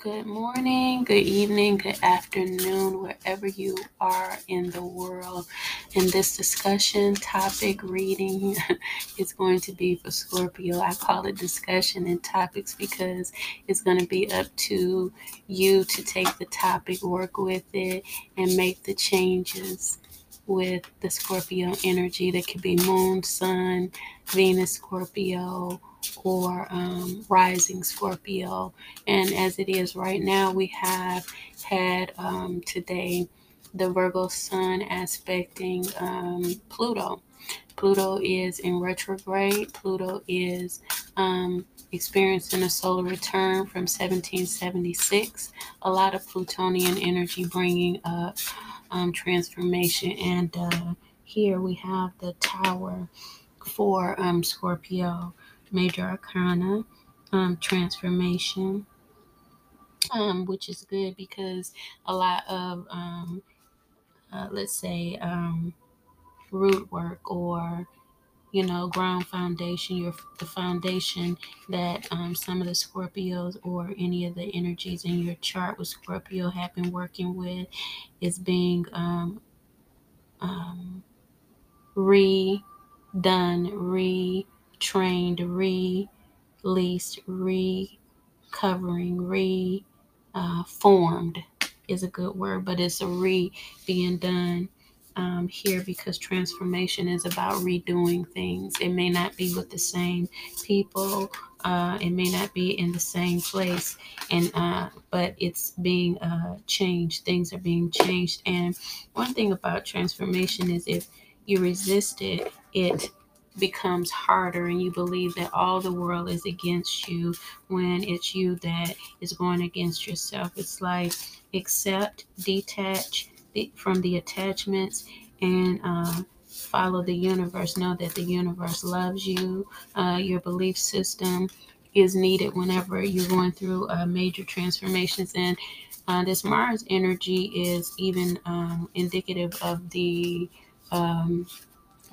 Good morning, good evening, good afternoon, wherever you are in the world. And this discussion topic reading is going to be for Scorpio. I call it discussion and topics because it's going to be up to you to take the topic, work with it, and make the changes with the Scorpio energy. That could be Moon, Sun, Venus, Scorpio or um, rising Scorpio. And as it is right now, we have had um, today the Virgo Sun aspecting um, Pluto. Pluto is in retrograde. Pluto is um, experiencing a solar return from 1776. A lot of Plutonian energy bringing up um, transformation. And uh, here we have the Tower for um, Scorpio major arcana um, transformation, um, which is good because a lot of, um, uh, let's say, um, root work or you know ground foundation your the foundation that um, some of the scorpios or any of the energies in your chart with scorpio have been working with is being um, um, redone re trained, released, recovering, reformed uh, is a good word, but it's a re being done um, here because transformation is about redoing things. It may not be with the same people, uh, it may not be in the same place, and uh, but it's being uh, changed. Things are being changed, and one thing about transformation is if you resist it, it becomes harder and you believe that all the world is against you when it's you that is going against yourself. It's like accept, detach from the attachments, and uh, follow the universe. Know that the universe loves you. Uh, your belief system is needed whenever you're going through uh, major transformations. And uh, this Mars energy is even um, indicative of the um,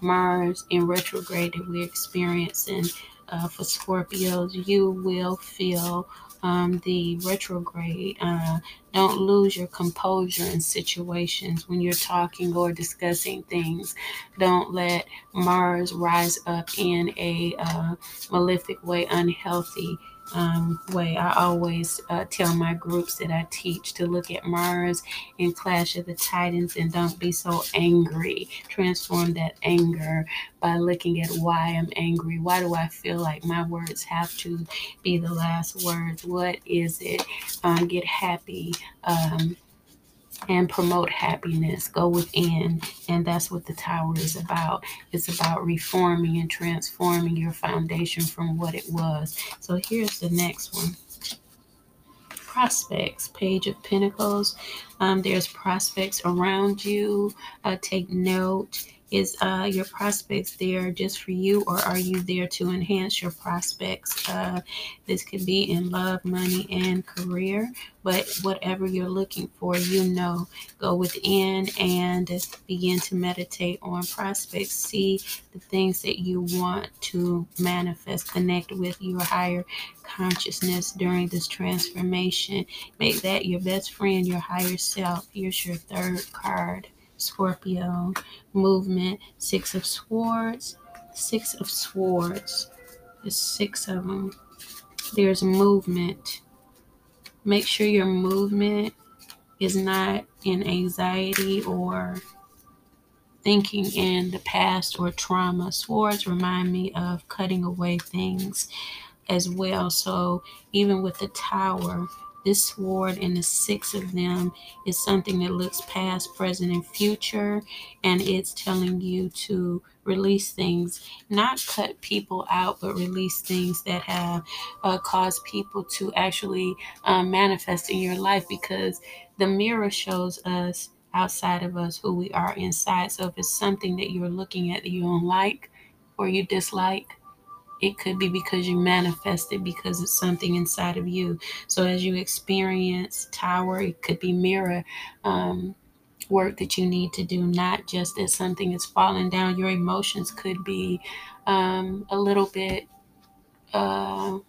Mars in retrograde that we're experiencing uh, for Scorpios, you will feel um, the retrograde. Uh, don't lose your composure in situations when you're talking or discussing things. Don't let Mars rise up in a uh, malefic way, unhealthy um, way. I always uh, tell my groups that I teach to look at Mars and Clash of the Titans and don't be so angry. Transform that anger by looking at why I'm angry. Why do I feel like my words have to be the last words? What is it? Um, get happy. Um, and promote happiness. Go within. And that's what the tower is about. It's about reforming and transforming your foundation from what it was. So here's the next one prospects page of pentacles um, there's prospects around you uh, take note is uh, your prospects there just for you, or are you there to enhance your prospects? Uh, this could be in love, money, and career, but whatever you're looking for, you know, go within and begin to meditate on prospects. See the things that you want to manifest, connect with your higher consciousness during this transformation. Make that your best friend, your higher self. Here's your third card. Scorpio movement. Six of Swords, Six of Swords. There's six of them. There's movement. Make sure your movement is not in anxiety or thinking in the past or trauma. Swords remind me of cutting away things as well. So even with the tower, this sword and the six of them is something that looks past, present, and future. And it's telling you to release things, not cut people out, but release things that have uh, caused people to actually uh, manifest in your life because the mirror shows us outside of us who we are inside. So if it's something that you're looking at that you don't like or you dislike, it could be because you manifested because it's something inside of you. So as you experience tower, it could be mirror um, work that you need to do, not just as something is falling down. Your emotions could be um, a little bit, uh,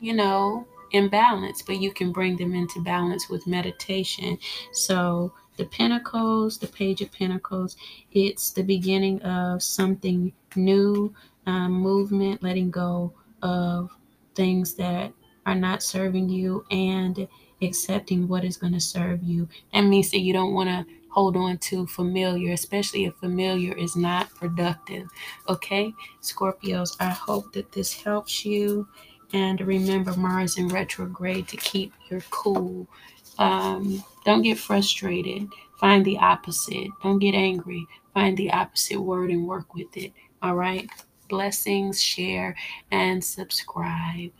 you know, in balance, but you can bring them into balance with meditation. So, the Pentacles, the Page of Pentacles, it's the beginning of something new, um, movement, letting go of things that are not serving you and accepting what is going to serve you. That means that you don't want to hold on to familiar, especially if familiar is not productive. Okay, Scorpios, I hope that this helps you. And remember, Mars in retrograde to keep your cool. Um, don't get frustrated. Find the opposite. Don't get angry. Find the opposite word and work with it. All right. Blessings, share, and subscribe.